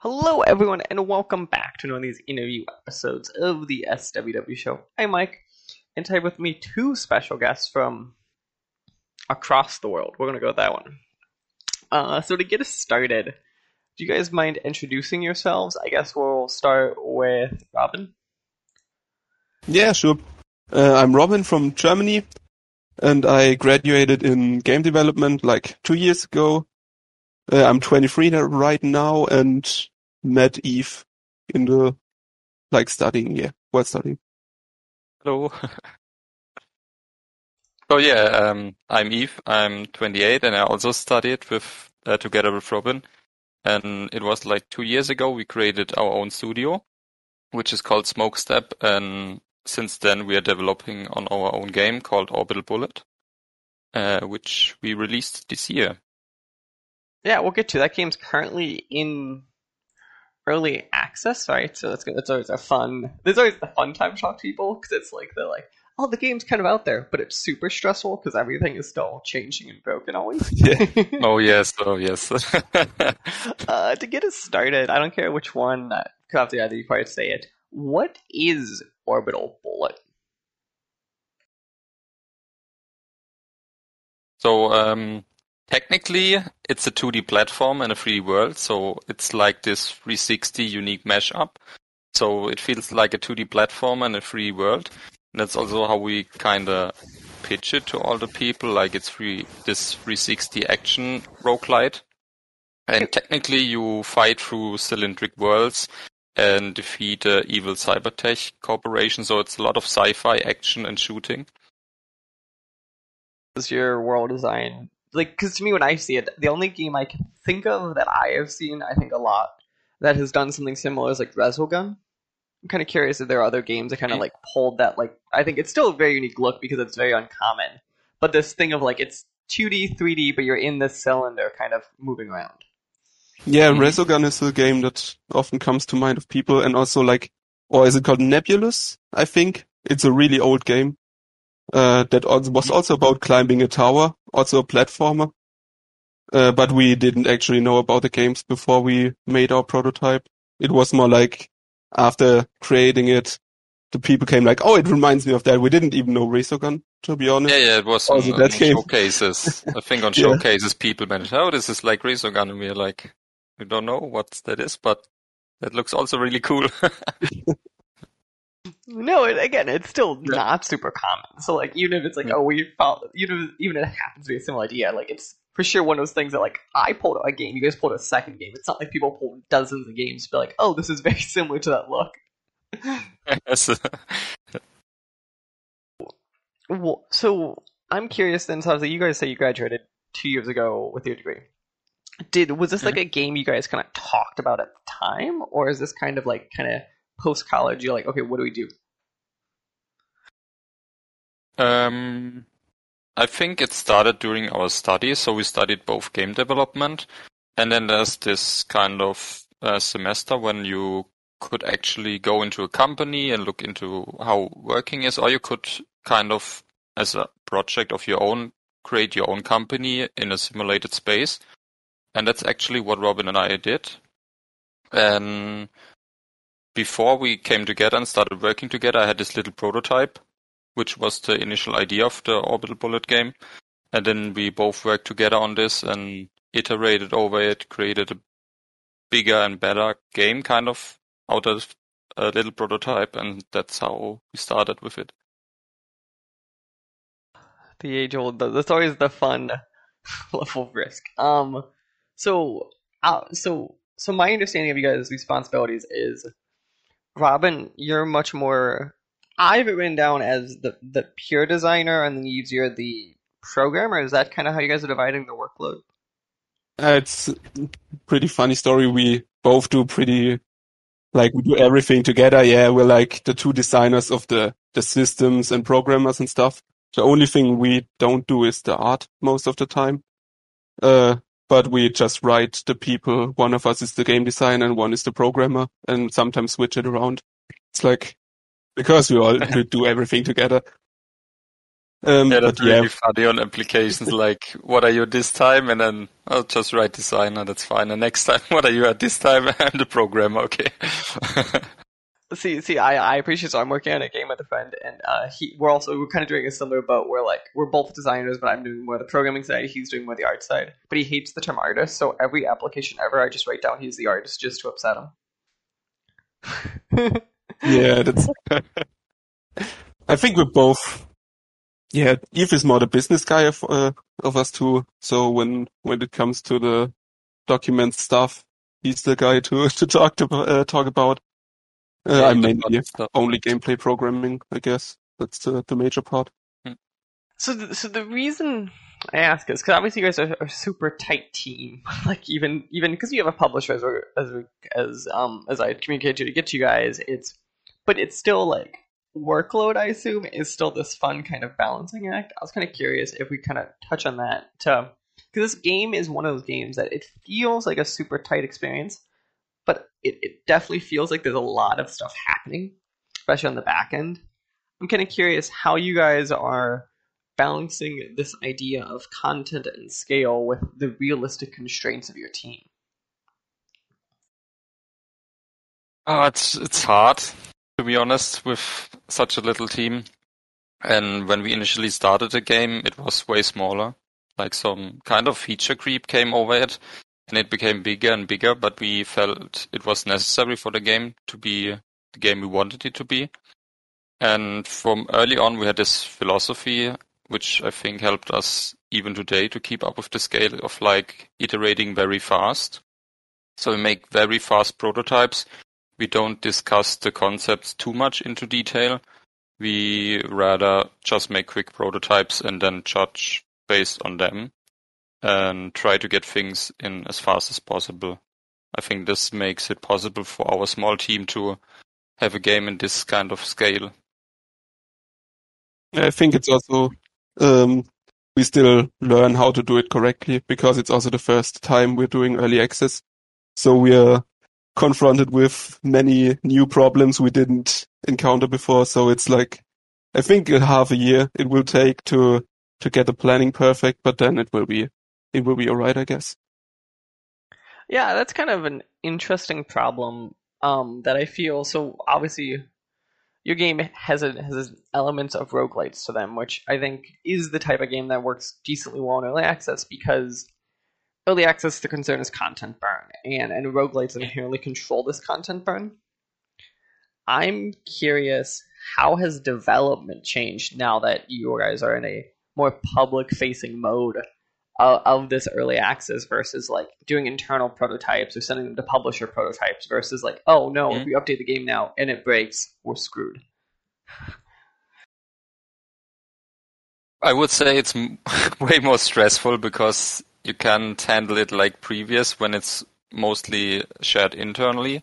Hello, everyone, and welcome back to one of these interview episodes of the SWW Show. I'm Mike, and today with me two special guests from across the world. We're gonna go with that one. Uh, so to get us started, do you guys mind introducing yourselves? I guess we'll start with Robin. Yeah, sure. Uh, I'm Robin from Germany, and I graduated in game development like two years ago. Uh, I'm 23 right now and met Eve in the, like studying, yeah, while studying. Hello. so yeah, um, I'm Eve. I'm 28 and I also studied with, uh, together with Robin. And it was like two years ago we created our own studio, which is called SmokeStab. And since then we are developing on our own game called Orbital Bullet, uh, which we released this year. Yeah, we'll get to that. Game's currently in early access, right? So that's that's always a fun. There's always the fun time shock people because it's like they're like, oh, the game's kind of out there, but it's super stressful because everything is still changing and broken always. Yeah. oh yes, oh yes. uh, to get us started, I don't care which one. Uh, have to either you probably say it. What is Orbital Bullet? so um, Technically, it's a 2D platform and a 3D world, so it's like this 360 unique mashup. So it feels like a 2D platform and a 3D world. And that's also how we kind of pitch it to all the people, like it's free, this 360 action roguelite. And technically you fight through cylindric worlds and defeat the evil cybertech corporation, so it's a lot of sci-fi action and shooting. Is your world design like because to me when I see it, the only game I can think of that I have seen, I think a lot that has done something similar is like Resogun. I'm kind of curious if there are other games that kind of mm. like pulled that. Like I think it's still a very unique look because it's very uncommon. But this thing of like it's 2D, 3D, but you're in this cylinder, kind of moving around. Yeah, Resogun is a game that often comes to mind of people, and also like, or is it called Nebulus? I think it's a really old game uh, that was also about climbing a tower, also a platformer. Uh, but we didn't actually know about the games before we made our prototype. It was more like after creating it, the people came like, "Oh, it reminds me of that." We didn't even know Resogun, to be honest. Yeah, yeah, it was Also, on, that on game. showcases. I think on Yeah. showcases people mentioned, "Oh, this is like Resogun," and we're like, "We don't know what that is, but that looks also really cool." No, it, again, it's still not super common. So like, even if it's like, oh, we found, even if, even if it happens to be a similar idea, like it's for sure one of those things that like I pulled a game, you guys pulled a second game. It's not like people pulled dozens of games to be like, oh, this is very similar to that look. Yes. Well, so I'm curious then. So obviously you guys say you graduated two years ago with your degree. Did was this like a game you guys kind of talked about at the time, or is this kind of like kind of post college? You're like, okay, what do we do? Um, I think it started during our studies, so we studied both game development, and then there's this kind of uh, semester when you could actually go into a company and look into how working is, or you could kind of, as a project of your own, create your own company in a simulated space, and that's actually what Robin and I did. And before we came together and started working together, I had this little prototype which was the initial idea of the Orbital Bullet game. And then we both worked together on this and iterated over it, created a bigger and better game kind of out of a little prototype. And that's how we started with it. The age old. That's always the fun level of risk. Um. So, uh, so, so my understanding of you guys' responsibilities is, Robin, you're much more. I have it written down as the the pure designer, and then you're the programmer. Is that kind of how you guys are dividing the workload? Uh, it's pretty funny story. We both do pretty, like we do everything together. Yeah, we're like the two designers of the, the systems and programmers and stuff. The only thing we don't do is the art most of the time. Uh, but we just write the people. One of us is the game designer and one is the programmer and sometimes switch it around. It's like, because we all we do everything together. Um, Yeah, but that's yeah, really funny on applications like, what are you this time? And then I'll just write designer, that's fine. And next time, what are you at this time? I'm the programmer, okay. See, see, I, I appreciate. So I'm working on a game with a friend, and uh, he we're also we're kind of doing a similar boat where like we're both designers, but I'm doing more the programming side, he's doing more the art side. But he hates the term artist, so every application ever, I just write down he's the artist just to upset him. yeah, that's. I think we're both. Yeah, Eve is more the business guy of uh, of us two. So when when it comes to the document stuff, he's the guy to to talk to uh, talk about. Uh, Yeah, I'm the mainly only gameplay programming, I guess. That's the the major part. So, the, so the reason I ask is because obviously you guys are, are a super tight team. like even even because you have a publisher as we- as we- as um as I communicated to get to you guys, it's but it's still like workload. I assume is still this fun kind of balancing act. I was kind of curious if we kind of touch on that to because this game is one of those games that it feels like a super tight experience, but it, it definitely feels like there's a lot of stuff happening, especially on the back end. I'm kind of curious how you guys are balancing this idea of content and scale with the realistic constraints of your team. Oh, it's it's hard to be honest with such a little team. And when we initially started the game, it was way smaller. Like some kind of feature creep came over it, and it became bigger and bigger. But we felt it was necessary for the game to be the game we wanted it to be. And from early on, we had this philosophy, which I think helped us even today to keep up with the scale of like iterating very fast. So we make very fast prototypes we don't discuss the concepts too much into detail. We rather just make quick prototypes and then judge based on them and try to get things in as fast as possible. I think this makes it possible for our small team to have a game in this kind of scale. I think it's also um, we still learn how to do it correctly because it's also the first time we're doing early access. So we are confronted with many new problems we didn't encounter before. So it's like I think half a year it will take to to get the planning perfect, but then it will be it will be alright, I guess. Yeah, that's kind of an interesting problem um, that I feel. So obviously, your game has a, has elements of roguelites to them, which I think is the type of game that works decently well in early access because early access the concern is content burn, and and roguelites inherently control this content burn. I'm curious, how has development changed now that you guys are in a more public facing mode of, of this early access versus like doing internal prototypes or sending them to publisher prototypes versus like, oh no, if Mhm. we update the game now and it breaks, we're screwed. I would say it's way more stressful because you can't handle it like previous when it's mostly shared internally.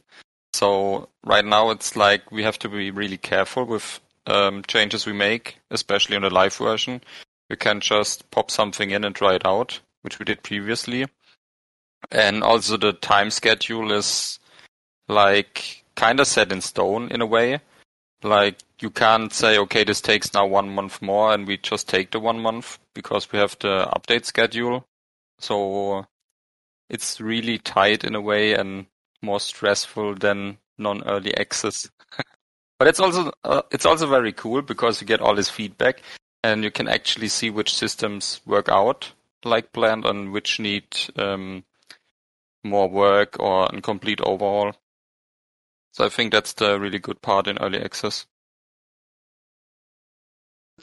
So right now it's like we have to be really careful with um, changes we make, especially on the live version. We can't just pop something in and try it out, which we did previously. And also the time schedule is like kind of set in stone in a way. Like you can't say, okay, this takes now one month more, and we just take the one month because we have the update schedule. So it's really tight in a way and more stressful than non-early access. but it's also uh, it's also very cool because you get all this feedback and you can actually see which systems work out like planned and which need um, more work or a complete overhaul. So I think that's the really good part in early access.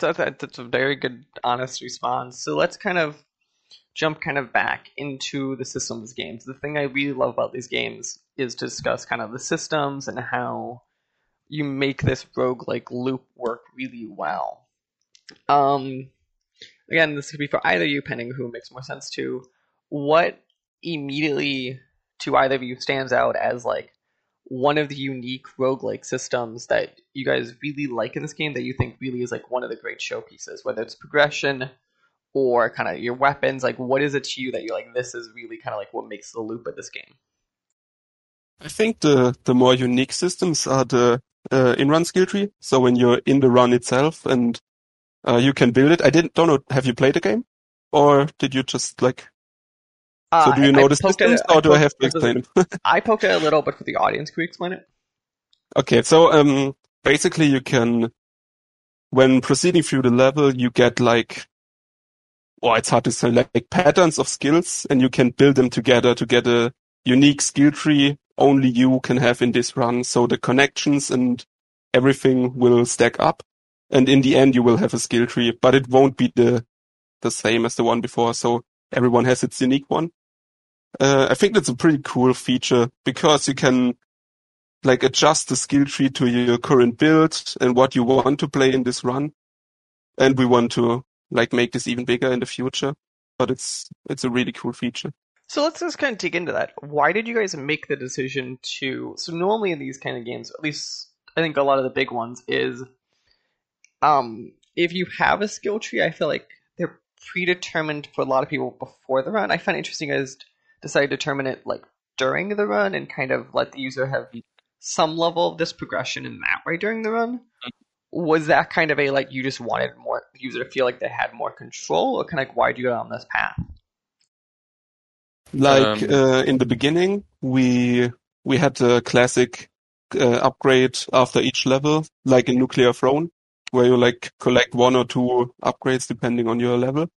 That's a very good, honest response. So let's kind of jump kind of back into the systems games. The thing I really love about these games is to discuss kind of the systems and how you make this roguelike loop work really well. Um, again, this could be for either of you, depending who makes more sense to. What immediately to either of you stands out as like one of the unique roguelike systems that you guys really like in this game that you think really is like one of the great showpieces, whether it's progression or kind of your weapons, like what is it to you that you're like, this is really kind of like what makes the loop of this game? I think the the more unique systems are the uh, in-run skill tree. So when you're in the run itself and Uh, you can build it. I didn't don't know. Have you played the game, or did you just like? Uh, so do you I- know I the systems, it- or do I have to explain them? I poked it a little, but for the audience, can we explain it? Okay, so um, basically you can, when proceeding through the level, you get like, oh, it's hard to say, like, like patterns of skills, and you can build them together to get a unique skill tree only you can have in this run. So the connections and everything will stack up, and in the end you will have a skill tree, but it won't be the the same as the one before. So everyone has its unique one. Uh, I think that's a pretty cool feature because you can like adjust the skill tree to your current build and what you want to play in this run. And we want to like make this even bigger in the future. But it's it's a really cool feature. So let's just kind of dig into that. Why did you guys make the decision to? So normally in these kind of games, at least I think a lot of the big ones is, um, if you have a skill tree, I feel like they're predetermined for a lot of people before the run. I find it interesting you guys decide to determine it like during the run and kind of let the user have some level of this progression in that way during the run. Was that kind of a like you just wanted more the user to feel like they had more control, or kind of like why do you go down this path? Like Um, uh, in the beginning, we we had a classic uh, upgrade after each level, like in Nuclear Throne, where you like collect one or two upgrades depending on your level.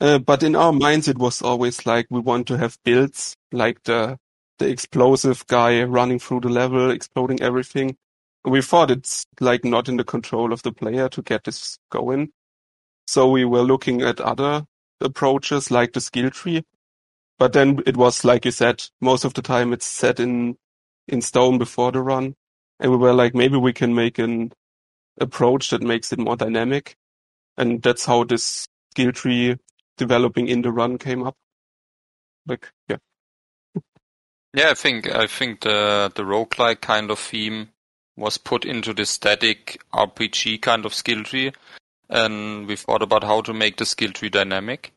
Uh, but in our minds, it was always like we want to have builds like the the explosive guy running through the level, exploding everything. We thought it's like not in the control of the player to get this going. So we were looking at other approaches like the skill tree. But then it was like you said, most of the time it's set in in stone before the run. And we were like, maybe we can make an approach that makes it more dynamic. And that's how this skill tree developing in the run came up. Like, yeah. Yeah, I think I think the the roguelike kind of theme was put into the static RPG kind of skill tree, and we thought about how to make the skill tree dynamic,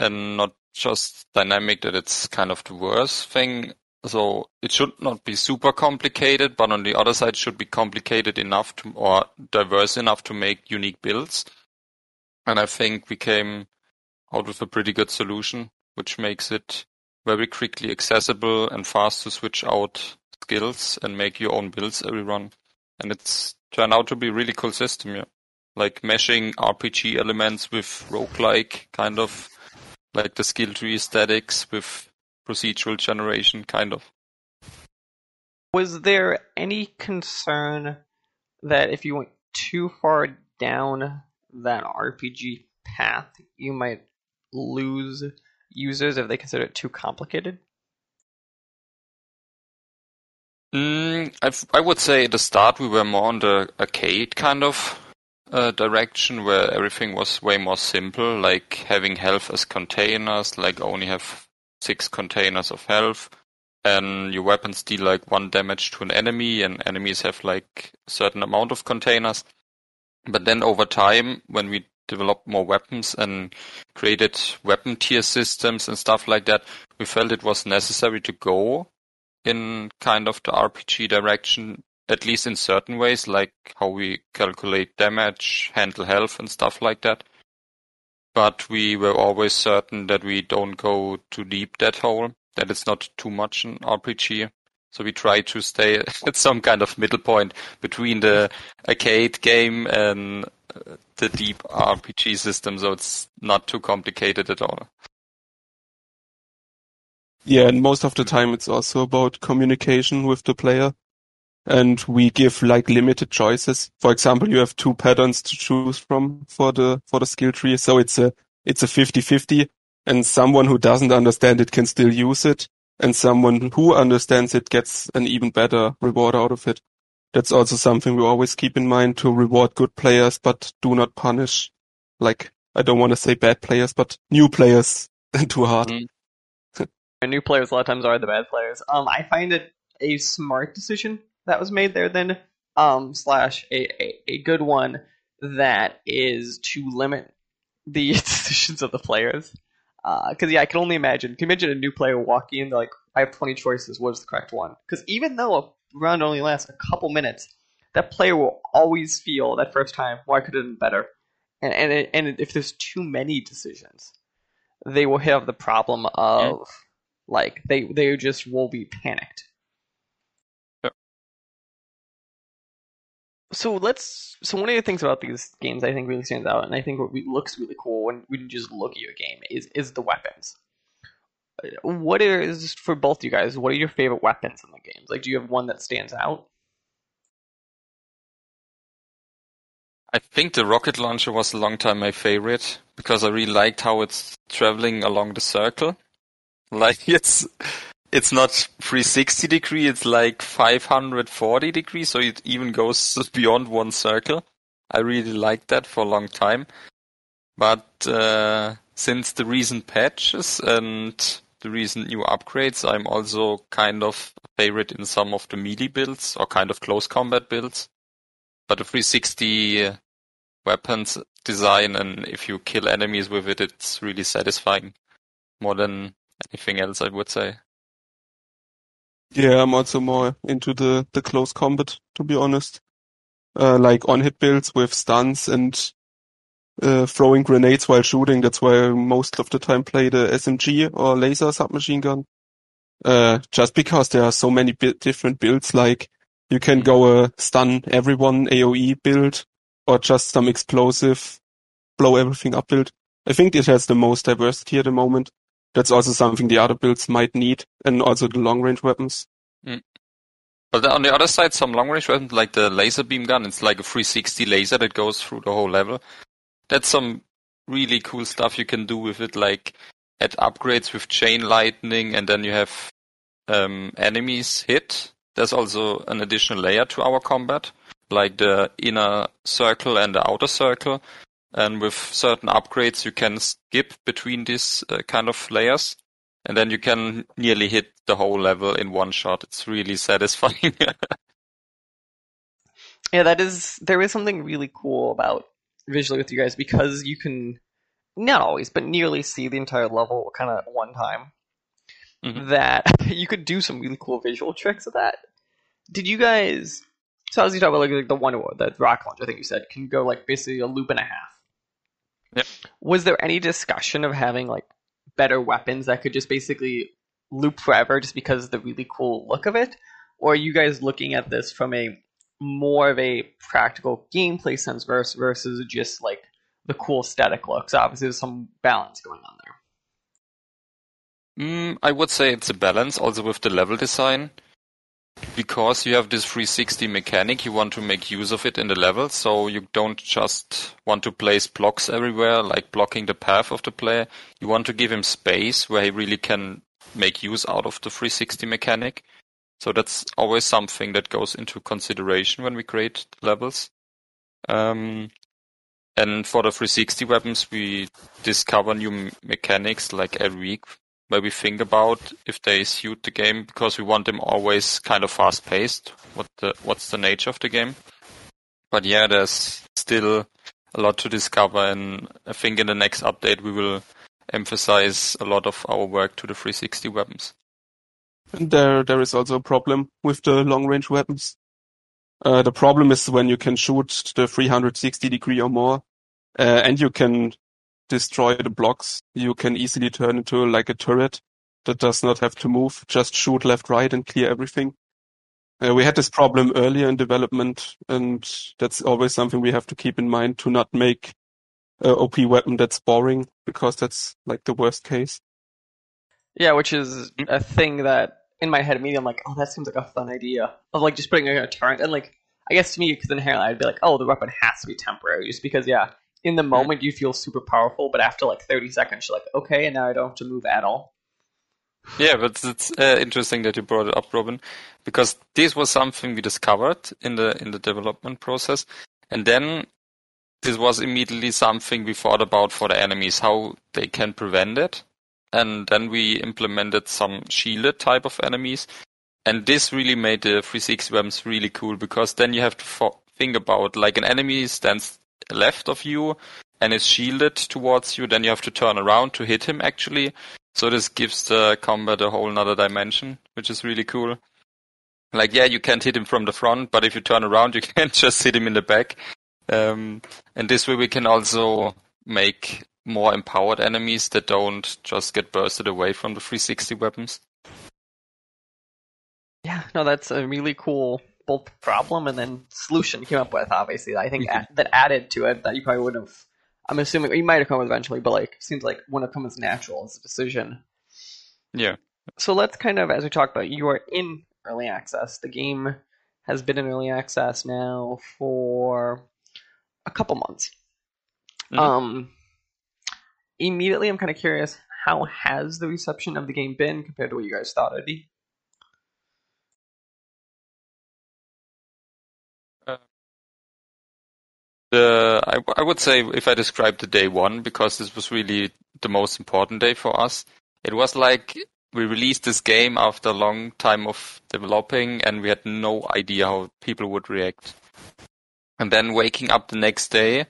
and not just dynamic that it's kind of the worst thing. So it should not be super complicated, but on the other side should be complicated enough to or diverse enough to make unique builds. And I think we came out with a pretty good solution, which makes it very quickly accessible and fast to switch out skills and make your own builds every run. And it's turned out to be a really cool system, yeah. Like meshing RPG elements with roguelike kind of like the skill tree aesthetics with procedural generation kind of. Was there any concern that if you went too far down that RPG path, you might lose users if they consider it too complicated? Mm, I've, I would say at the start we were more on the arcade kind of uh, direction where everything was way more simple, like having health as containers, like only have six containers of health, and your weapons deal like one damage to an enemy, and enemies have like a certain amount of containers. But then over time, when we developed more weapons and created weapon tier systems and stuff like that, we felt it was necessary to go in kind of the RPG direction, at least in certain ways, like how we calculate damage, handle health, and stuff like that. But we were always certain that we don't go too deep that hole, that it's not too much an RPG. So we try to stay at some kind of middle point between the arcade game and uh, the deep RPG system, so it's not too complicated at all. Yeah, and most of the time it's also about communication with the player. And we give like limited choices. For example, you have two patterns to choose from for the, for the skill tree. So it's a, it's a 50-50 and someone who doesn't understand it can still use it. And someone who understands it gets an even better reward out of it. That's also something we always keep in mind to reward good players, but do not punish, like, I don't want to say bad players, but new players too hard. Mm. And new players a lot of times are the bad players. Um, I find it a smart decision that was made there then, um, slash a, a, a good one that is to limit the decisions of the players. Because yeah, I can only imagine. Can you imagine a new player walking in like, I have 20 choices. What is the correct one? Because even though a round only lasts a couple minutes, that player will always feel that first time, well, I could have done better. And and it, and if there's too many decisions, they will have the problem of like they they just will be panicked. So let's. So one of the things about these games I think really stands out, and I think what looks really cool when we just look at your game is is the weapons. Uh, what is for both you guys? What are your favorite weapons in the games? Like, do you have one that stands out? I think the rocket launcher was a long time my favorite because I really liked how it's traveling along the circle. Like it's it's not 360 degree, it's like 540 degrees, so it even goes beyond one circle. I really liked that for a long time. But uh, since the recent patches and the recent new upgrades, I'm also kind of favorite in some of the melee builds or kind of close combat builds. But the 360 weapons design and if you kill enemies with it, it's really satisfying. More than anything else, I would say. Yeah, I'm also more into the, the close combat, to be honest. Uh, like on hit builds with stuns and uh, throwing grenades while shooting. That's why I most of the time play the SMG or laser submachine gun. Uh, just because there are so many bi- different builds, like you can go a stun everyone AoE build or just some explosive blow everything up build. I think it has the most diversity at the moment. That's also something the other builds might need, and also the long range weapons. But on the other side, some long range weapons like the laser beam gun, it's like a 360 laser that goes through the whole level. That's some really cool stuff you can do with it, like add upgrades with chain lightning, and then you have um, enemies hit. There's also an additional layer to our combat, like the inner circle and the outer circle. And with certain upgrades, you can skip between these uh, kind of layers, and then you can nearly hit the whole level in one shot. It's really satisfying. Yeah, that is. There is something really cool about visually with you guys because you can not always, but nearly see the entire level kind of at one time. Mhm. That you could do some really cool visual tricks with that. Did you guys? So as you talk about like, like the one the rock launch, I think you said can go like basically a loop and a half. Yep. Was there any discussion of having like better weapons that could just basically loop forever just because of the really cool look of it? Or are you guys looking at this from a more of a practical gameplay sense versus versus just like the cool aesthetic looks? Obviously, there's some balance going on there. Mm, I would say it's a balance also with the level design. Because you have this 360 mechanic, you want to make use of it in the level, so you don't just want to place blocks everywhere, like blocking the path of the player. You want to give him space where he really can make use out of the 360 mechanic. So that's always something that goes into consideration when we create levels. Um, and for the 360 weapons, we discover new mechanics like every week where we think about if they suit the game because we want them always kind of fast paced. What the what's the nature of the game? But yeah, there's still a lot to discover, and I think in the next update we will emphasize a lot of our work to the 360 weapons. And there, there is also a problem with the long range weapons. Uh, the problem is when you can shoot the 360 degree or more, uh, and you can destroy the blocks, you can easily turn into like a turret that does not have to move, just shoot left, right and clear everything. Uh, we had this problem earlier in development and that's always something we have to keep in mind to not make a OP weapon that's boring because that's like the worst case. Yeah, which is a thing that in my head immediately I'm like, oh, that seems like a fun idea of like just putting like, a turret and like I guess to me because inherently I'd be like, oh, the weapon has to be temporary just because yeah, in the moment you feel super powerful, but after like 30 seconds you're like, okay, and now I don't have to move at all. Yeah, but it's uh, interesting that you brought it up, Robin, because this was something we discovered in the in the development process, and then this was immediately something we thought about for the enemies, how they can prevent it, and then we implemented some shielded type of enemies, and this really made the 360 weapons really cool because then you have to think about like an enemy stands left of you and is shielded towards you, then you have to turn around to hit him actually. So this gives the combat a whole nother dimension, which is really cool. like yeah, you can't hit him from the front, but if you turn around, you can just hit him in the back. Um, and this way, we can also make more empowered enemies that don't just get bursted away from the 360 weapons. Yeah, no, that's a really cool problem and then solution you came up with. Obviously, I think Mhm. a- that added to it that you probably wouldn't have. I'm assuming you might have come with eventually, but like seems like when it comes natural, as a decision. Yeah. So let's kind of, as we talked about, you are in early access. The game has been in early access now for a couple months. Mhm. Um, immediately, I'm kind of curious. How has the reception of the game been compared to what you guys thought it'd be? Uh, I, I would say if I describe the day one because this was really the most important day for us. It was like we released this game after a long time of developing and we had no idea how people would react. And then waking up the next day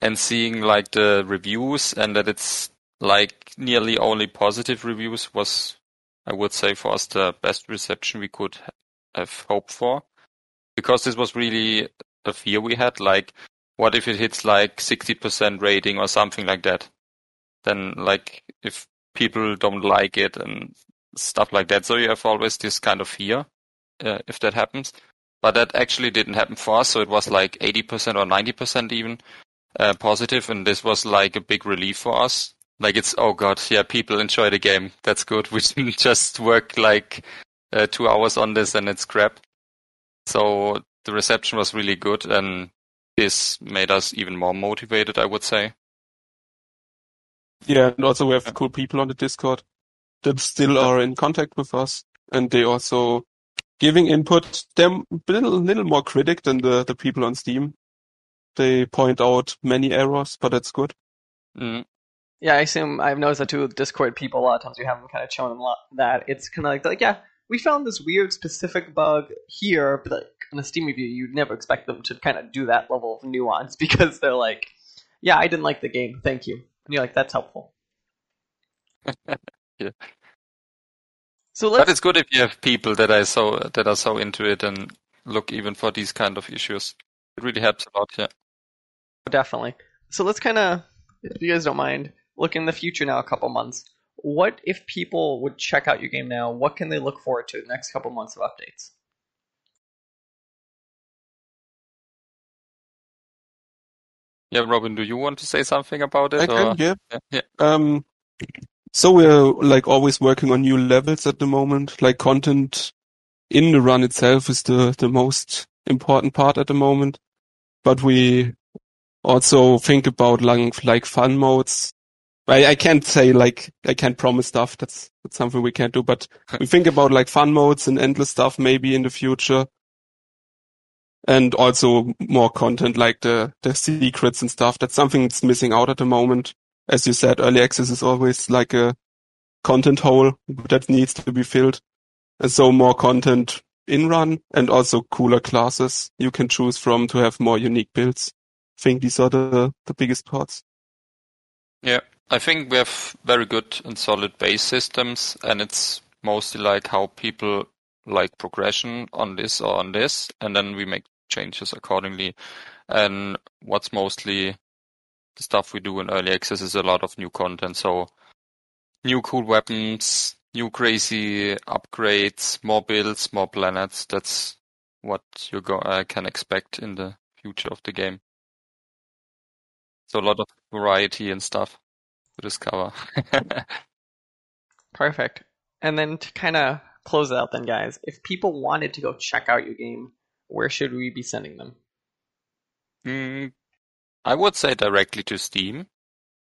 and seeing like the reviews and that it's like nearly only positive reviews was I would say for us the best reception we could have hoped for. Because this was really a fear we had, like what if it hits like 60% rating or something like that? Then like if people don't like it and stuff like that. So you have always this kind of fear uh, if that happens. But that actually didn't happen for us. So it was like 80% or 90% even uh, positive, and this was like a big relief for us. Like it's oh god, yeah, people enjoy the game. That's good. We didn't just work like uh, two hours on this and it's crap. So the reception was really good, and this made us even more motivated. I would say. Yeah, and also we have cool people on the Discord that still are in contact with us, and they also giving input. They're a little, little more critic than the, the people on Steam. They point out many errors, but that's good. Mm. Yeah, I assume I've noticed that too with Discord people. A lot of times we have them kind of showing them a lot that it's kind of like, like, yeah, we found this weird specific bug here, but like in a Steam review, you'd never expect them to kind of do that level of nuance because they're like, yeah, I didn't like the game, thank you, and you're like, that's helpful. Yeah. So But let's it's good if you have people that are so that are so into it and look even for these kind of issues. It really helps a lot. Yeah. definitely. So let's kind of, if you guys don't mind, look in the future now. A couple months. What if people would check out your game now? What can they look forward to the next couple months of updates? Yeah, Robin, do you want to say something about it? I or? can, yeah. Yeah, yeah. Um, so we're like always working on new levels at the moment. Like content in the run itself is the, the most important part at the moment. But we also think about like, like fun modes. I, I can't say like, I can't promise stuff. That's, that's something we can't do, but we think about like fun modes and endless stuff maybe in the future. And also more content like the, the secrets and stuff. That's something that's missing out at the moment as you said, early access is always like a content hole that needs to be filled. And so more content in run and also cooler classes you can choose from to have more unique builds. I think these are the, the biggest parts. Yeah, I think we have very good and solid base systems, and it's mostly like how people like progression on this or on this, and then we make changes accordingly. And what's mostly the stuff we do in early access is a lot of new content, so new cool weapons, new crazy upgrades, more builds, more planets. That's what you go, uh, can expect in the future of the game. So a lot of variety and stuff to discover. Perfect. And then to kind of close it out, then, guys, if people wanted to go check out your game, where should we be sending them? Mm, I would say directly to Steam,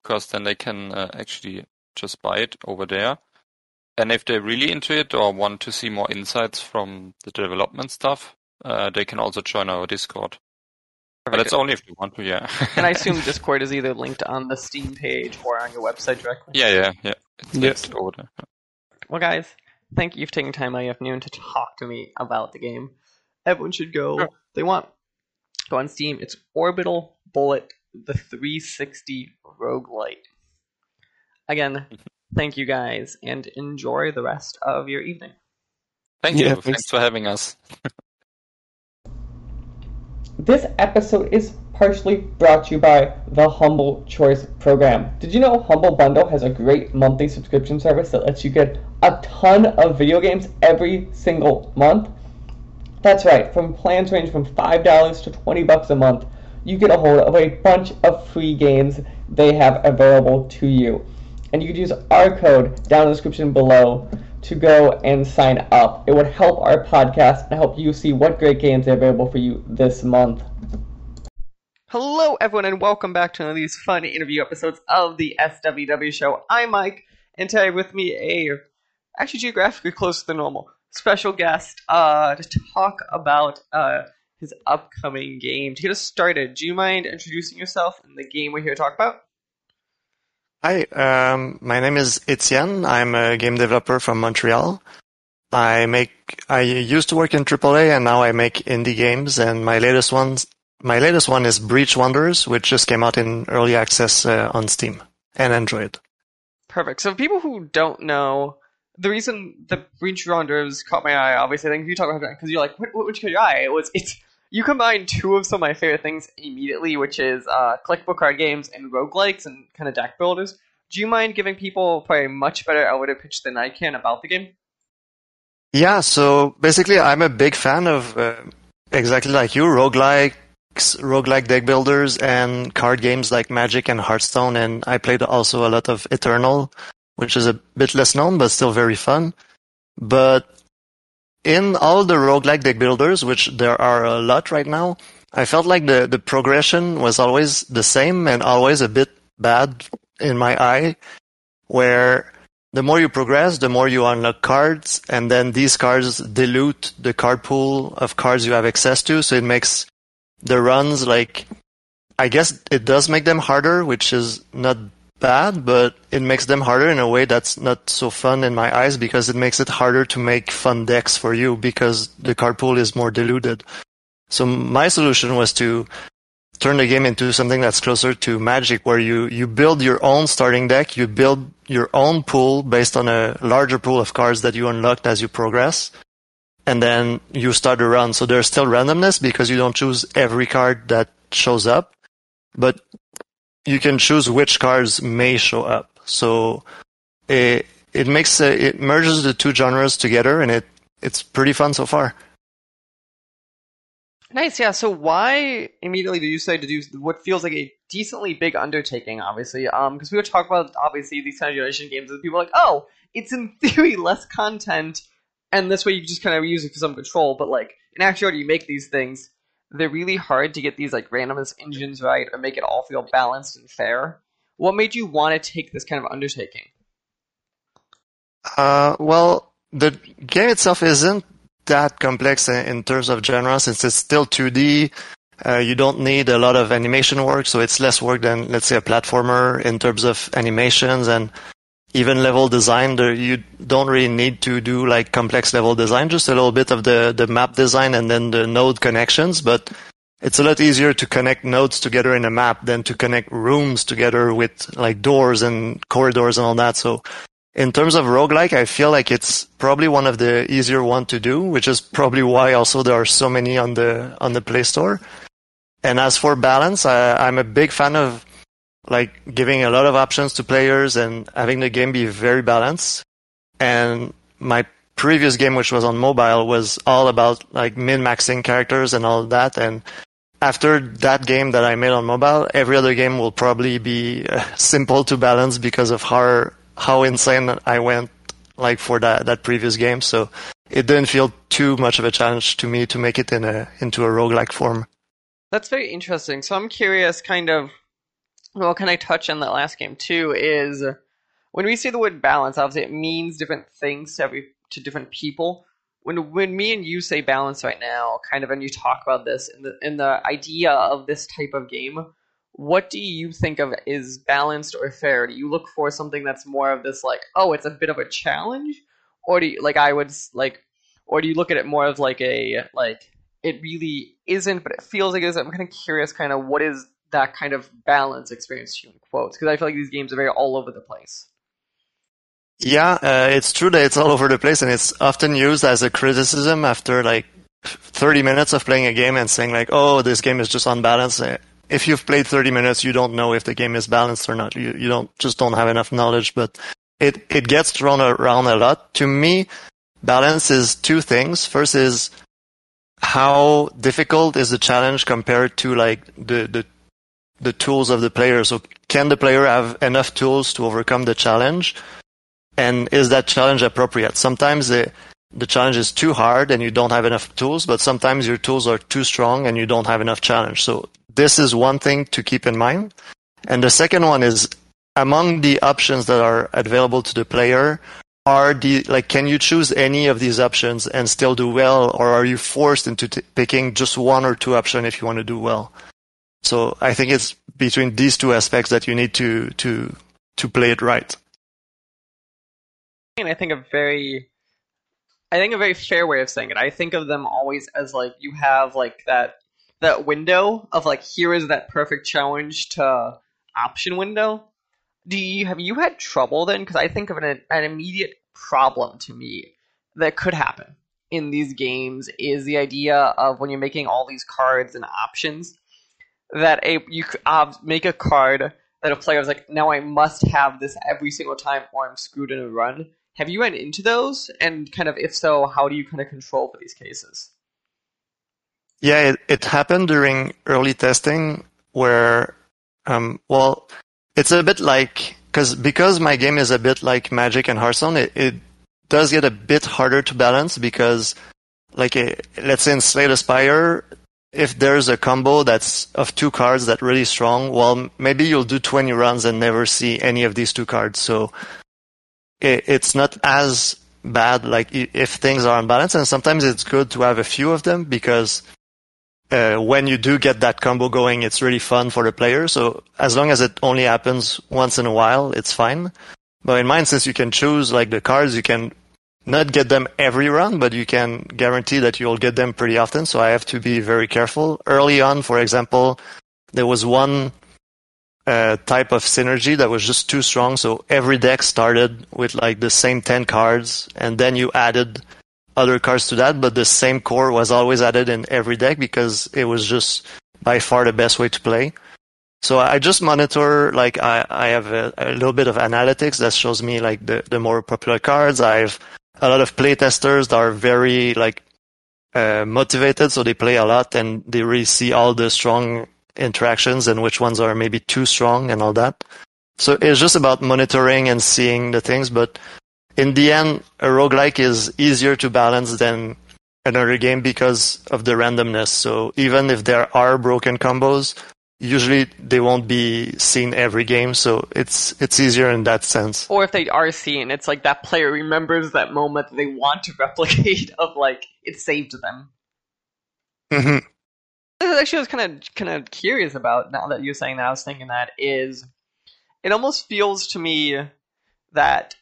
because then they can uh, actually just buy it over there. And if they're really into it or want to see more insights from the development stuff, uh, they can also join our Discord. But that's only if you want to, yeah. and I assume Discord is either linked on the Steam page or on your website directly. yeah, yeah, yeah. It's Yes. linked over there. Well, guys, thank you for taking time out of your afternoon to talk to me about the game. Everyone should go. Sure. They want go on Steam. It's Orbital Bullet, the 360 Rogue roguelite. Again, thank you guys, and enjoy the rest of your evening. Thank you. Yeah, Thanks. thanks. for having us. This episode is partially brought to you by the Humble Choice Program. Did you know Humble Bundle has a great monthly subscription service that lets you get a ton of video games every single month? That's right, from plans range from $5 to 20 bucks a month, you get a hold of a bunch of free games they have available to you. And you could use our code down in the description below to go and sign up. It would help our podcast and help you see what great games are available for you this month. Hello, everyone, and welcome back to one of these fun interview episodes of the SWW show. I'm Mike, and today with me a actually geographically closer than normal special guest uh, to talk about uh, his upcoming game. To get us started, do you mind introducing yourself and the game we're here to talk about? Hi, um, my name is Etienne. I'm a game developer from Montreal. I make, I used to work in AAA and now I make indie games and my latest ones, my latest one is Breach Wanderers, which just came out in early access uh, on Steam and Android. Perfect. So, people who don't know, the reason the Breach Wanderers caught my eye, obviously, I think you talk about because you're like, what, what, which caught your eye? It was, it's, you combine two of some of my favorite things immediately, which is uh, collectible card games and roguelikes and kind of deck builders. Do you mind giving people probably a much better elevator pitch than I can about the game? Yeah, so basically I'm a big fan of, uh, exactly like you, roguelikes, roguelike deck builders and card games like Magic and Hearthstone and I played also a lot of Eternal, which is a bit less known but still very fun. But in all the roguelike deck builders, which there are a lot right now, I felt like the, the progression was always the same and always a bit bad in my eye, where the more you progress, the more you unlock cards, and then these cards dilute the card pool of cards you have access to, so it makes the runs like, I guess it does make them harder, which is not bad, but it makes them harder in a way that's not so fun in my eyes because it makes it harder to make fun decks for you because the card pool is more diluted. So my solution was to turn the game into something that's closer to Magic, where you, you build your own starting deck, you build your own pool based on a larger pool of cards that you unlocked as you progress, and then you start a run. So there's still randomness because you don't choose every card that shows up, but you can choose which cards may show up. So it it makes uh, it merges the two genres together, and it it's pretty fun so far. Nice, yeah. So why immediately did you decide to do what feels like a decently big undertaking? Obviously, um, because we were talking about obviously these kind of generation games, and people are like, oh, it's in theory less content, and this way you just kind of use it for some control. But like in actuality, you make these things, they're really hard to get these like randomness engines right or make it all feel balanced and fair. What made you want to take this kind of undertaking? Uh, well, the game itself isn't that complex in terms of genre since it's still 2D. Uh, you don't need a lot of animation work, so it's less work than, let's say, a platformer in terms of animations and even level design. You don't really need to do like complex level design, just a little bit of the, the map design and then the node connections. But it's a lot easier to connect nodes together in a map than to connect rooms together with like doors and corridors and all that. So in terms of roguelike, I feel like it's probably one of the easier one to do, which is probably why also there are so many on the on the Play Store. And as for balance, I, I'm a big fan of like giving a lot of options to players and having the game be very balanced. And my previous game, which was on mobile, was all about like min-maxing characters and all that. And after that game that I made on mobile, every other game will probably be uh, simple to balance because of how how insane I went like for that that previous game. So it didn't feel too much of a challenge to me to make it in a into a roguelike form. That's very interesting. So I'm curious, kind of, well, can I touch on that last game too? Is when we say the word balance, obviously it means different things to every to different people. When when me and you say balance right now, kind of, and you talk about this in the in the idea of this type of game, what do you think of is balanced or fair? Do you look for something that's more of this like, oh, it's a bit of a challenge, or do you like I would like, or do you look at it more of like a like it really isn't, but it feels like it is. I'm kind of curious, kind of what is that kind of balance experience in quotes because I feel like these games are very all over the place. Yeah, uh, it's true that it's all over the place and it's often used as a criticism after like 30 minutes of playing a game and saying like, oh, this game is just unbalanced. Uh, If you've played 30 minutes, you don't know if the game is balanced or not. You, you don't, just don't have enough knowledge, but it, it gets thrown around a lot. To me, balance is two things. First is how difficult is the challenge compared to like the, the, the tools of the player. So can the player have enough tools to overcome the challenge? And is that challenge appropriate? Sometimes the, the challenge is too hard and you don't have enough tools, but sometimes your tools are too strong and you don't have enough challenge. So this is one thing to keep in mind. And the second one is among the options that are available to the player, are the like can you choose any of these options and still do well or are you forced into t- picking just one or two options if you want to do well so i think it's between these two aspects that you need to to to play it right and I think a very, I think a very fair way of saying it. I think of them always as like you have like that that window of like here is that perfect challenge to option window. Do you have you had trouble then? Because I think of an an immediate problem to me that could happen in these games is the idea of when you're making all these cards and options that a you uh, make a card that a player is like now I must have this every single time or I'm screwed in a run. Have you run into those? And kind of if so, how do you kind of control for these cases? yeah it, it happened during early testing where um well it's a bit like because because my game is a bit like magic and hearthstone it, it does get a bit harder to balance because like a, let's say in slay the spire if there's a combo that's of two cards that really strong well maybe you'll do 20 runs and never see any of these two cards. So it, it's not as bad like if things are unbalanced. And sometimes it's good to have a few of them because uh, when you do get that combo going it's really fun for the player. So as long as it only happens once in a while it's fine. But in mine since you can choose like the cards you can not get them every run but you can guarantee that you'll get them pretty often so i have to be very careful early on for example there was one uh, type of synergy that was just too strong. So every deck started with like the same 10 cards and then you added other cards to that, but the same core was always added in every deck because it was just by far the best way to play. So I just monitor, like I, I have a, a little bit of analytics that shows me like the, the more popular cards. I have a lot of play testers are very like uh, motivated, so they play a lot and they really see all the strong interactions and which ones are maybe too strong and all that. So it's just about monitoring and seeing the things, but in the end, a roguelike is easier to balance than another game because of the randomness. So even if there are broken combos, usually they won't be seen every game. So it's, it's easier in that sense. Or if they are seen, it's like that player remembers that moment that they want to replicate of like it saved them. Mm-hmm. This is actually I was kind of kind of curious about now that you're saying that. I was thinking that is, it almost feels to me that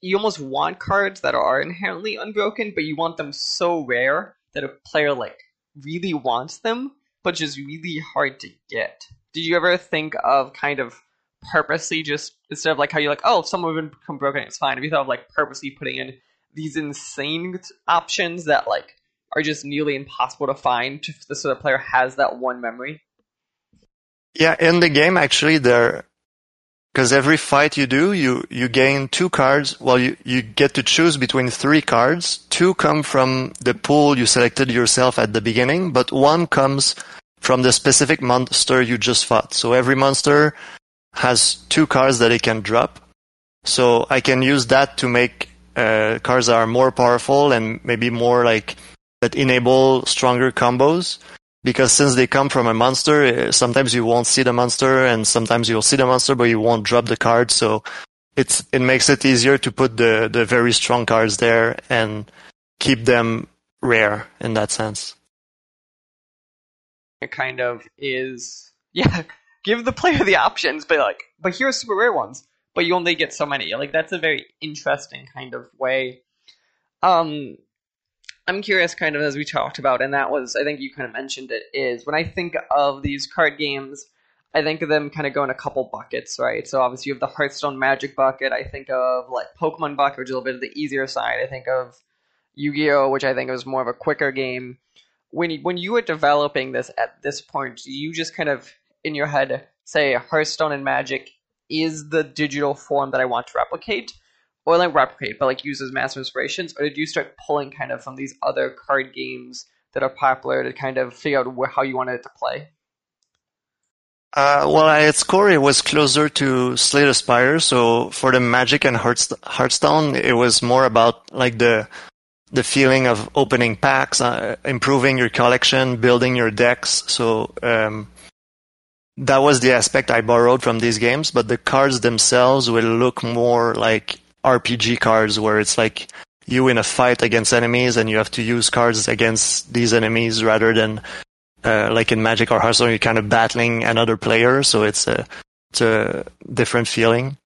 you almost want cards that are inherently unbroken, but you want them so rare that a player like really wants them, but just really hard to get. Did you ever think of kind of purposely just instead of like how you're like, oh, if someone would become broken, it's fine. Have you thought of like purposely putting in these insane options that like are just nearly impossible to find to, so the player has that one memory? Yeah, in the game, actually, there, because every fight you do, you, you gain two cards. Well, you, you get to choose between three cards. Two come from the pool you selected yourself at the beginning, but one comes from the specific monster you just fought. So every monster has two cards that it can drop. So I can use that to make uh, cards that are more powerful and maybe more like that enable stronger combos because since they come from a monster, uh, sometimes you won't see the monster, and sometimes you'll see the monster, but you won't drop the card. So it's it makes it easier to put the the very strong cards there and keep them rare in that sense. It kind of is yeah, give the player the options, but like but here's super rare ones, but you only get so many. Like that's a very interesting kind of way. Um I'm curious kind of as we talked about, and that was I think you kind of mentioned it, is when I think of these card games, I think of them kind of go in a couple buckets, right? So obviously you have the Hearthstone Magic bucket. I think of like Pokemon bucket, which is a little bit of the easier side. I think of Yu-Gi-Oh, which I think was more of a quicker game. When you, when you were developing this at this point, you just kind of in your head say Hearthstone and Magic is the digital form that I want to replicate, or like replicate, but like use as massive inspirations, or did you start pulling kind of from these other card games that are popular to kind of figure out wh- how you wanted it to play? Uh, well, at its core, it was closer to Slay the Spire. So for the Magic and Hearthstone, it was more about like the the feeling of opening packs, uh, improving your collection, building your decks. So um, that was the aspect I borrowed from these games. But the cards themselves will look more like RPG cards, where it's like you in a fight against enemies and you have to use cards against these enemies rather than uh, like in Magic or Hearthstone, you're kind of battling another player, so it's a it's a different feeling.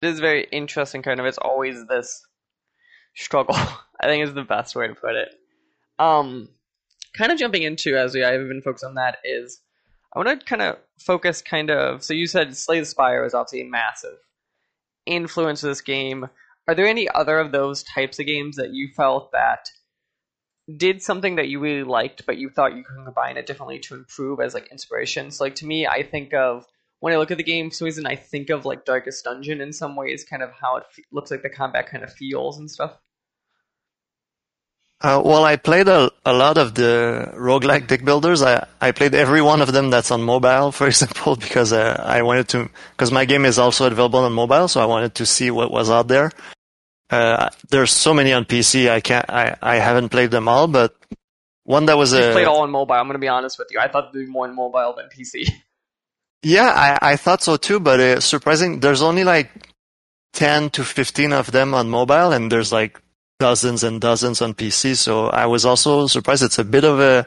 It is very interesting, kind of. It's always this struggle. I think is the best way to put it. Um, kind of jumping into as we I've been focused on that is I want to kind of focus kind of. So you said Slay the Spire was obviously a massive influence of this game. Are there any other of those types of games that you felt that did something that you really liked, but you thought you could combine it differently to improve as like inspiration? So like to me, I think of when I look at the game, for some reason I think of like Darkest Dungeon in some ways, kind of how it looks like the combat kind of feels and stuff. Uh, well, I played a, a lot of the roguelike deck builders. I, I played every one of them that's on mobile, for example, because uh, I wanted to, because my game is also available on mobile, so I wanted to see what was out there. Uh, there's so many on PC. I can't. I, I haven't played them all, but one that was You a played all on mobile. I'm going to be honest with you. I thought there'd be more on mobile than PC. yeah, I, I thought so too. But uh, surprising, there's only like ten to fifteen of them on mobile, and there's like dozens and dozens on PC. So I was also surprised. It's a bit of a,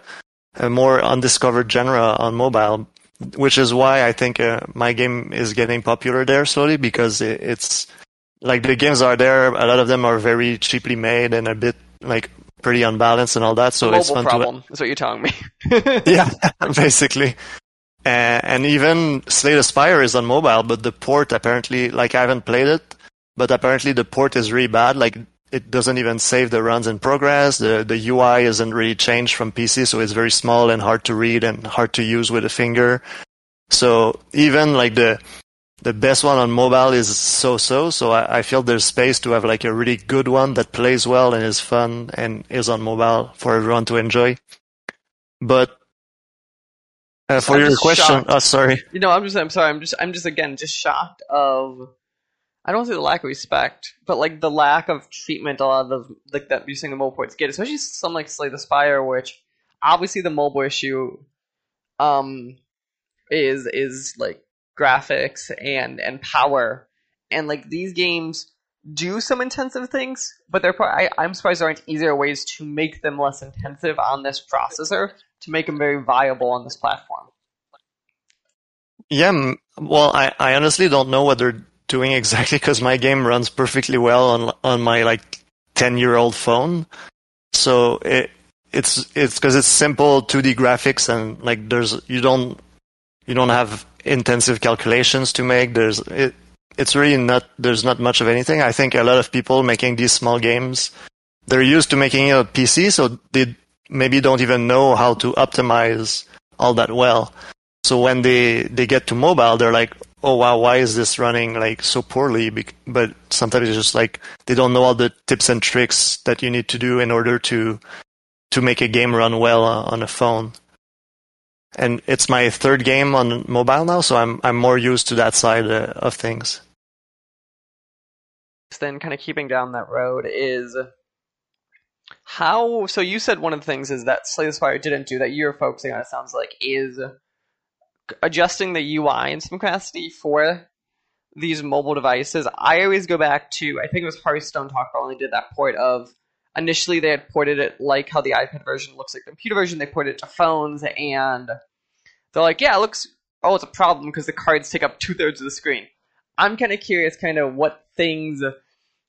a more undiscovered genre on mobile, which is why I think uh, my game is getting popular there slowly because it, it's like the games are there. A lot of them are very cheaply made and a bit like pretty unbalanced and all that. So it's fun problem. That's what you're telling me. yeah, basically. Uh, and even Slay the Spire is on mobile, but the port apparently, like I haven't played it, but apparently the port is really bad. Like it doesn't even save the runs in progress. The the UI isn't really changed from PC, so it's very small and hard to read and hard to use with a finger. So even like the the best one on mobile is so so. So I, I feel there's space to have like a really good one that plays well and is fun and is on mobile for everyone to enjoy. But uh, for I'm your question, shocked. oh sorry. You know, I'm just, I'm sorry, I'm just, I'm just again, just shocked of, I don't say the lack of respect, but like the lack of treatment a lot of the, like that saying the mobile ports get, especially some like Slay the Spire, which obviously the mobile issue, um, is, is like graphics and, and power. And like these games do some intensive things, but they're, pro- I, I'm surprised there aren't easier ways to make them less intensive on this processor to make them very viable on this platform. Yeah, well, I, I honestly don't know what they're doing exactly because my game runs perfectly well on on my like ten year old phone. So it it's it's because it's simple 2D graphics and like there's you don't you don't have intensive calculations to make. There's it it's really not there's not much of anything. I think a lot of people making these small games they're used to making it on PC, so they maybe don't even know how to optimize all that well. So when they they get to mobile, they're like, "Oh wow, why is this running like so poorly?" But sometimes it's just like they don't know all the tips and tricks that you need to do in order to to make a game run well uh, on a phone. And it's my third game on mobile now, so I'm I'm more used to that side uh, of things. then kind of keeping down that road is how so you said one of the things is that Slay the Spire didn't do that you're focusing on it sounds like is adjusting the UI in some capacity for these mobile devices. I always go back to I think it was Hearthstone Talk only did that port of initially they had ported it like how the iPad version looks like the computer version, they ported it to phones and they're like, yeah, it looks oh it's a problem because the cards take up two thirds of the screen. I'm kind of curious, kind of what things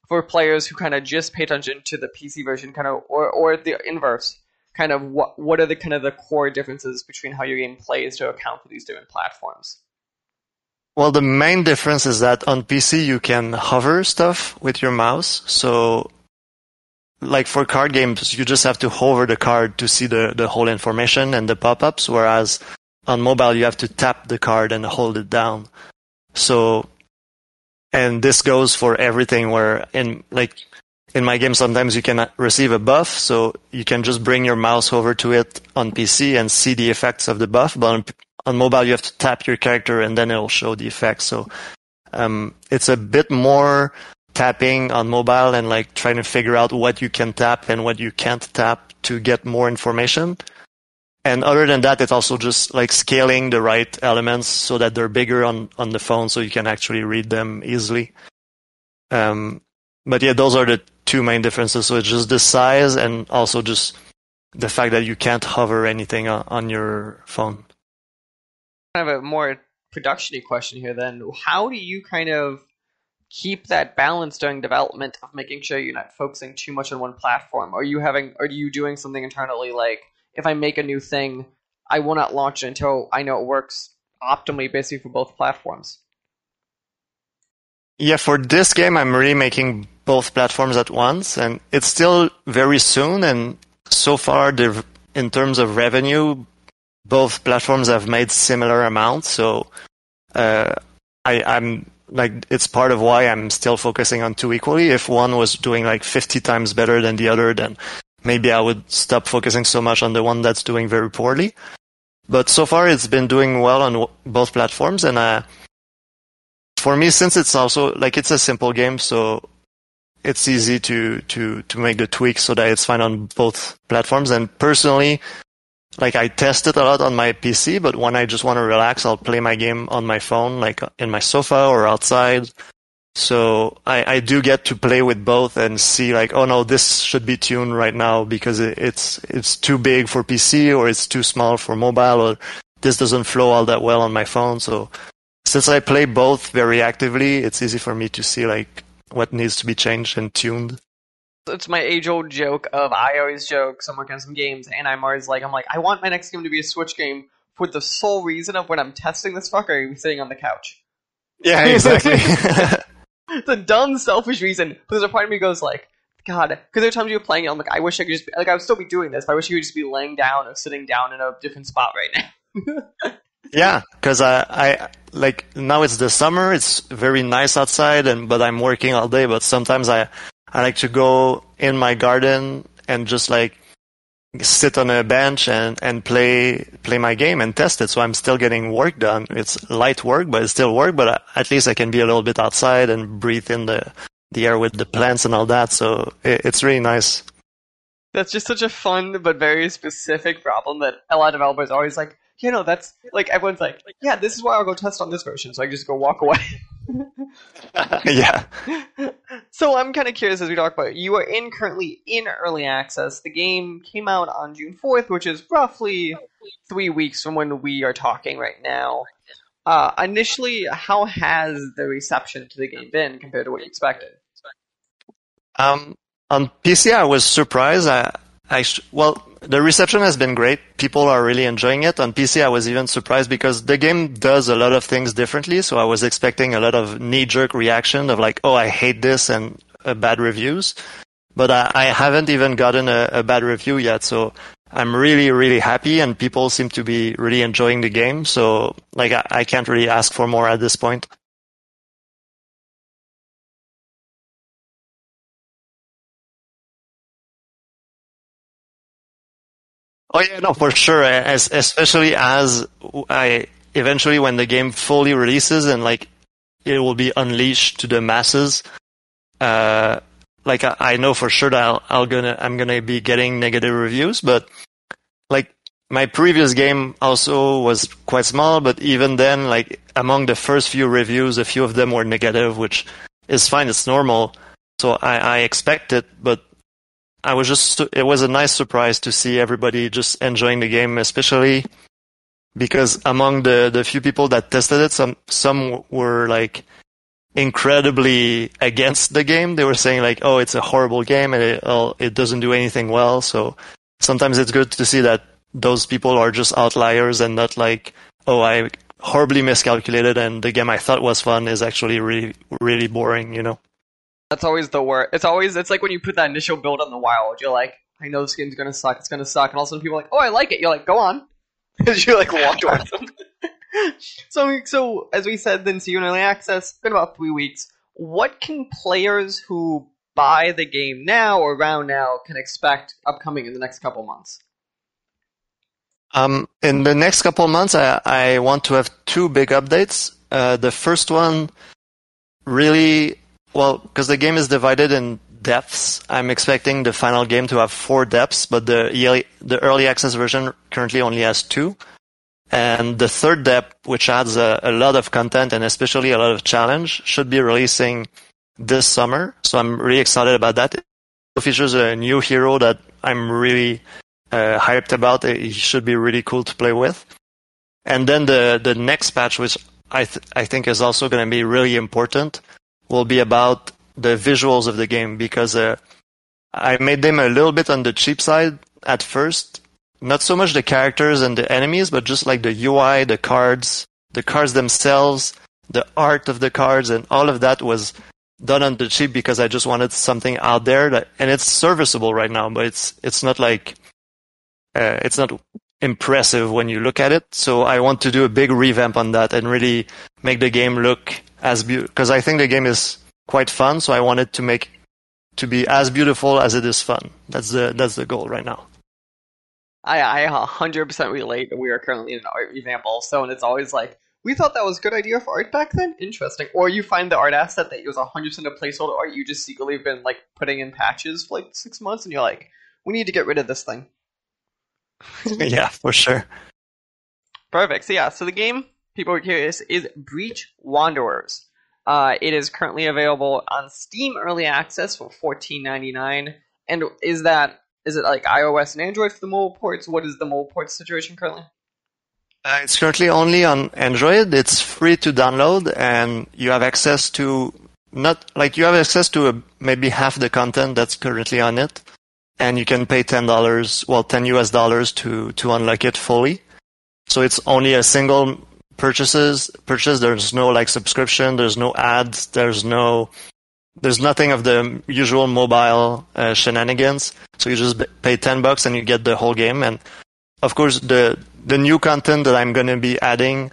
for players who kind of just pay attention to the PC version, kind of, or or the inverse, kind of what what are the kind of the core differences between how your game plays to account for these different platforms? Well, the main difference is that on PC you can hover stuff with your mouse. So, like for card games, you just have to hover the card to see the, the whole information and the pop-ups, whereas on mobile you have to tap the card and hold it down. So, and this goes for everything where in, like, in my game sometimes you can receive a buff, so you can just bring your mouse over to it on PC and see the effects of the buff, but on on mobile you have to tap your character and then it'll show the effects. So um, it's a bit more tapping on mobile and like trying to figure out what you can tap and what you can't tap to get more information. And other than that, it's also just like scaling the right elements so that they're bigger on, on the phone so you can actually read them easily. Um, but yeah, those are the two main differences. So it's just the size and also just the fact that you can't hover anything on, your phone kind of a more production question here then. How do you kind of keep that balance during development of making sure you're not focusing too much on one platform? Are you having are you doing something internally like if I make a new thing, I will not launch it until I know it works optimally basically for both platforms? Yeah, for this game I'm remaking both platforms at once and it's still very soon and so far in terms of revenue both platforms have made similar amounts. So uh, I, I'm like it's part of why I'm still focusing on two equally. If one was doing like 50 times better than the other, then maybe I would stop focusing so much on the one that's doing very poorly. But so far, it's been doing well on both platforms, and uh, for me, since it's also like it's a simple game, so it's easy to to to make the tweaks so that it's fine on both platforms. And personally, like I test it a lot on my PC, but when I just want to relax, I'll play my game on my phone, like in my sofa or outside. So I, I do get to play with both and see like, oh no, this should be tuned right now because it, it's it's too big for PC or it's too small for mobile or this doesn't flow all that well on my phone. So since I play both very actively, it's easy for me to see like what needs to be changed and tuned it's my age old joke of I always joke. So I'm working on some games, and I'm always like, I'm like, I want my next game to be a Switch game for the sole reason of when I'm testing this fucker, I'm sitting on the couch. Yeah, exactly. it's a dumb, selfish reason. But there's a part of me goes like, God, because there are times you're playing it, I'm like, I wish I could just be, like I would still be doing this, but I wish you could just be laying down or sitting down in a different spot right now. yeah, because I, I like now it's the summer. It's very nice outside, and but I'm working all day. But sometimes I I like to go in my garden and just like sit on a bench and, and play play my game and test it. So I'm still getting work done. It's light work, but it's still work. But at least I can be a little bit outside and breathe in the the air with the plants and all that. So it, it's really nice. That's just such a fun but very specific problem that a lot of developers are always like, you know, that's like everyone's like, yeah, this is why I'll go test on this version. So I just go walk away. yeah. So I'm kind of curious as we talk about it. You are in currently in early access. The game came out on June 4th, which is roughly three weeks from when we are talking right now. Uh, initially, how has the reception to the game been compared to what you expected? Um, on PC, I was surprised. I, well, the reception has been great. People are really enjoying it. On PC, I was even surprised because the game does a lot of things differently. So I was expecting a lot of knee-jerk reaction of like, "Oh, I hate this," and uh, bad reviews. But I, I haven't even gotten a, a, bad review yet. So I'm really, really happy, and people seem to be really enjoying the game. So like, I, I can't really ask for more at this point. Oh yeah, no, for sure. As, especially as I eventually, when the game fully releases and like it will be unleashed to the masses, uh, like I, I know for sure that I'll, I'll gonna I'm gonna be getting negative reviews, but like my previous game also was quite small, but even then, like among the first few reviews, a few of them were negative, which is fine. It's normal. So I, I expect it, but I was just, it was a nice surprise to see everybody just enjoying the game, especially because among the, the few people that tested it, some, some were like incredibly against the game. They were saying like, oh, it's a horrible game and it, oh, it doesn't do anything well. So sometimes it's good to see that those people are just outliers and not like, oh, I horribly miscalculated and the game I thought was fun is actually really, really boring, you know? That's always the worst. It's always it's like when you put that initial build on the wild. You're like, I know this game's gonna suck. It's gonna suck, and all of a sudden people are like, oh, I like it. You're like, go on, you like walk towards them. so, so as we said, then see you in early access. Been about three weeks. What can players who buy the game now or around now can expect upcoming in the next couple months? Um, in the next couple months, I, I want to have two big updates. Uh, the first one, really, well, because the game is divided in depths. I'm expecting the final game to have four depths, but the the early access version currently only has two. And the third depth, which adds a, a lot of content and especially a lot of challenge, should be releasing this summer. So I'm really excited about that. It features a new hero that I'm really uh, hyped about. It should be really cool to play with. And then the the next patch, which I th- I think is also going to be really important, will be about the visuals of the game because uh, I made them a little bit on the cheap side at first. Not so much the characters and the enemies, but just like the UI, the cards, the cards themselves, the art of the cards, and all of that was done on the cheap because I just wanted something out there that, and it's serviceable right now, but it's it's not like uh, it's not impressive when you look at it. So I want to do a big revamp on that and really make the game look as because I think the game is quite fun. So I wanted to make to be as beautiful as it is fun. That's the that's the goal right now. I I 100% relate. We are currently in an art revamp also, and it's always like we thought that was a good idea for art back then. Interesting. Or you find the art asset that was 100% a placeholder art you just secretly have been like putting in patches for like six months, and you're like, we need to get rid of this thing. yeah, for sure. Perfect. So yeah, so the game people are curious is Breach Wanderers. Uh, it is currently available on Steam Early Access for fourteen ninety nine. And is that is it like iOS and Android for the mobile ports? What is the mobile port situation currently? Uh, it's currently only on Android. It's free to download, and you have access to not like you have access to a, maybe half the content that's currently on it and you can pay ten dollars, well, ten US dollars to to unlock it fully. So it's only a single purchases purchase. There's no like subscription. There's no ads. There's no there's nothing of the usual mobile uh, shenanigans. So you just pay ten bucks and you get the whole game. And of course, the the new content that I'm going to be adding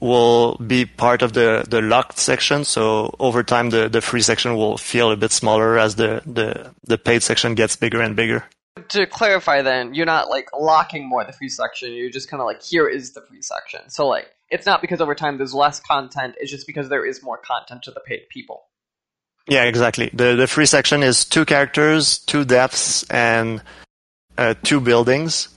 will be part of the, the locked section. So over time, the, the free section will feel a bit smaller as the, the, the paid section gets bigger and bigger. To clarify, then you're not like locking more the free section. You're just kind of like here is the free section. So like it's not because over time there's less content. It's just because there is more content to the paid people. Yeah, exactly. The the free section is two characters, two depths, and uh, two buildings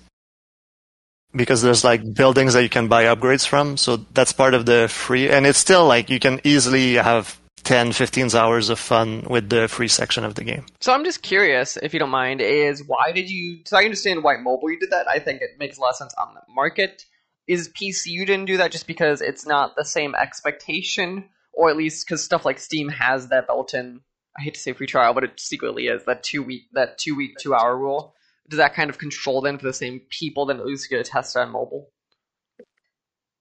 because there's like buildings that you can buy upgrades from. So that's part of the free, and it's still like you can easily have 10, 15 hours of fun with the free section of the game. So I'm just curious, if you don't mind, is why did you? So I understand why mobile you did that. I think it makes a lot of sense on the market. Is PC didn't do that just because it's not the same expectation, or at least because stuff like Steam has that built-in. I hate to say free trial, but it secretly is that two week that two week two hour rule does that kind of control then for the same people that at least get a test on mobile?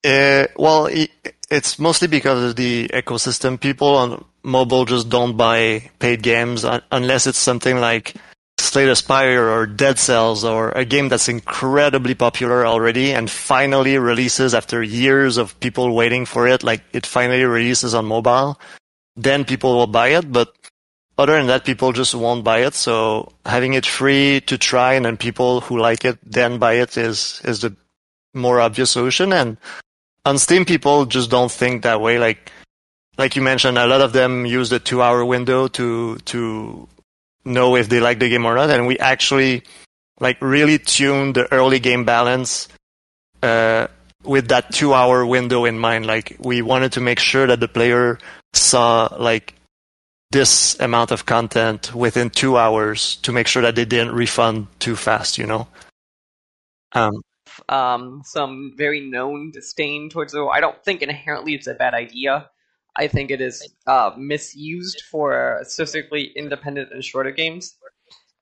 Uh, well, it, it's mostly because of the ecosystem. People on mobile just don't buy paid games unless it's something like Slay the Spire or Dead Cells or a game that's incredibly popular already and finally releases after years of people waiting for it. Like it finally releases on mobile. Then people will buy it, but other than that, people just won't buy it. So having it free to try and then people who like it then buy it is, is the more obvious solution. And on Steam, people just don't think that way. Like, like you mentioned, a lot of them use the two hour window to, to know if they like the game or not. And we actually like really tuned the early game balance, uh, with that two hour window in mind. Like we wanted to make sure that the player saw like this amount of content within two hours to make sure that they didn't refund too fast, you know? Um, um, some very known disdain towards the. I don't think inherently it's a bad idea. I think it is uh, misused for specifically independent and shorter games.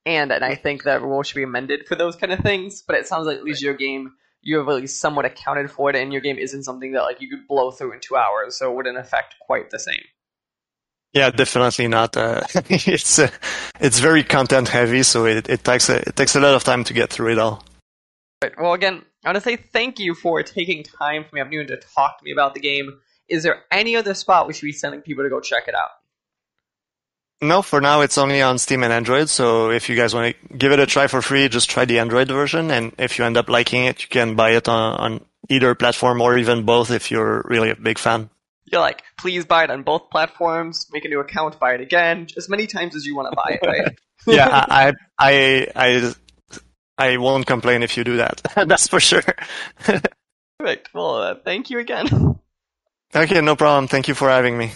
and and I think that rule should be amended for those kind of things. But it sounds like at least your game you have at least somewhat accounted for it, and your game isn't something that like you could blow through in two hours, so it wouldn't affect quite the same. Yeah, definitely not. Uh, it's uh, it's very content heavy, so it, it takes a, it takes a lot of time to get through it all. Right. Well, again, I want to say thank you for taking time from me afternoon to talk to me about the game. Is there any other spot we should be sending people to go check it out? No, for now it's only on Steam and Android. So if you guys want to give it a try for free, just try the Android version, and if you end up liking it, you can buy it on, on either platform or even both if you're really a big fan. You're like, please buy it on both platforms. Make a new account, buy it again, as many times as you want to buy it. Right? yeah, I, I, I, I won't complain if you do that. That's for sure. Perfect. Well, uh, thank you again. Okay, no problem. Thank you for having me.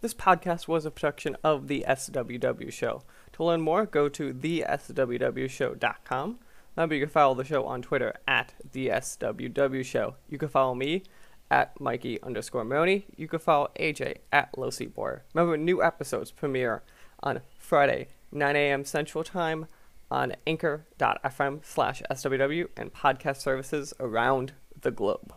This podcast was a production of the SWW Show. To learn more, go to theswwshow.com. Remember, you can follow the show on Twitter at the SWW Show. You can follow me at Mikey underscore Morrone. You can follow AJ at Low Boy. Remember, new episodes premiere on Friday, 9 a.m. Central Time on anchor.fm slash SWW and podcast services around the globe.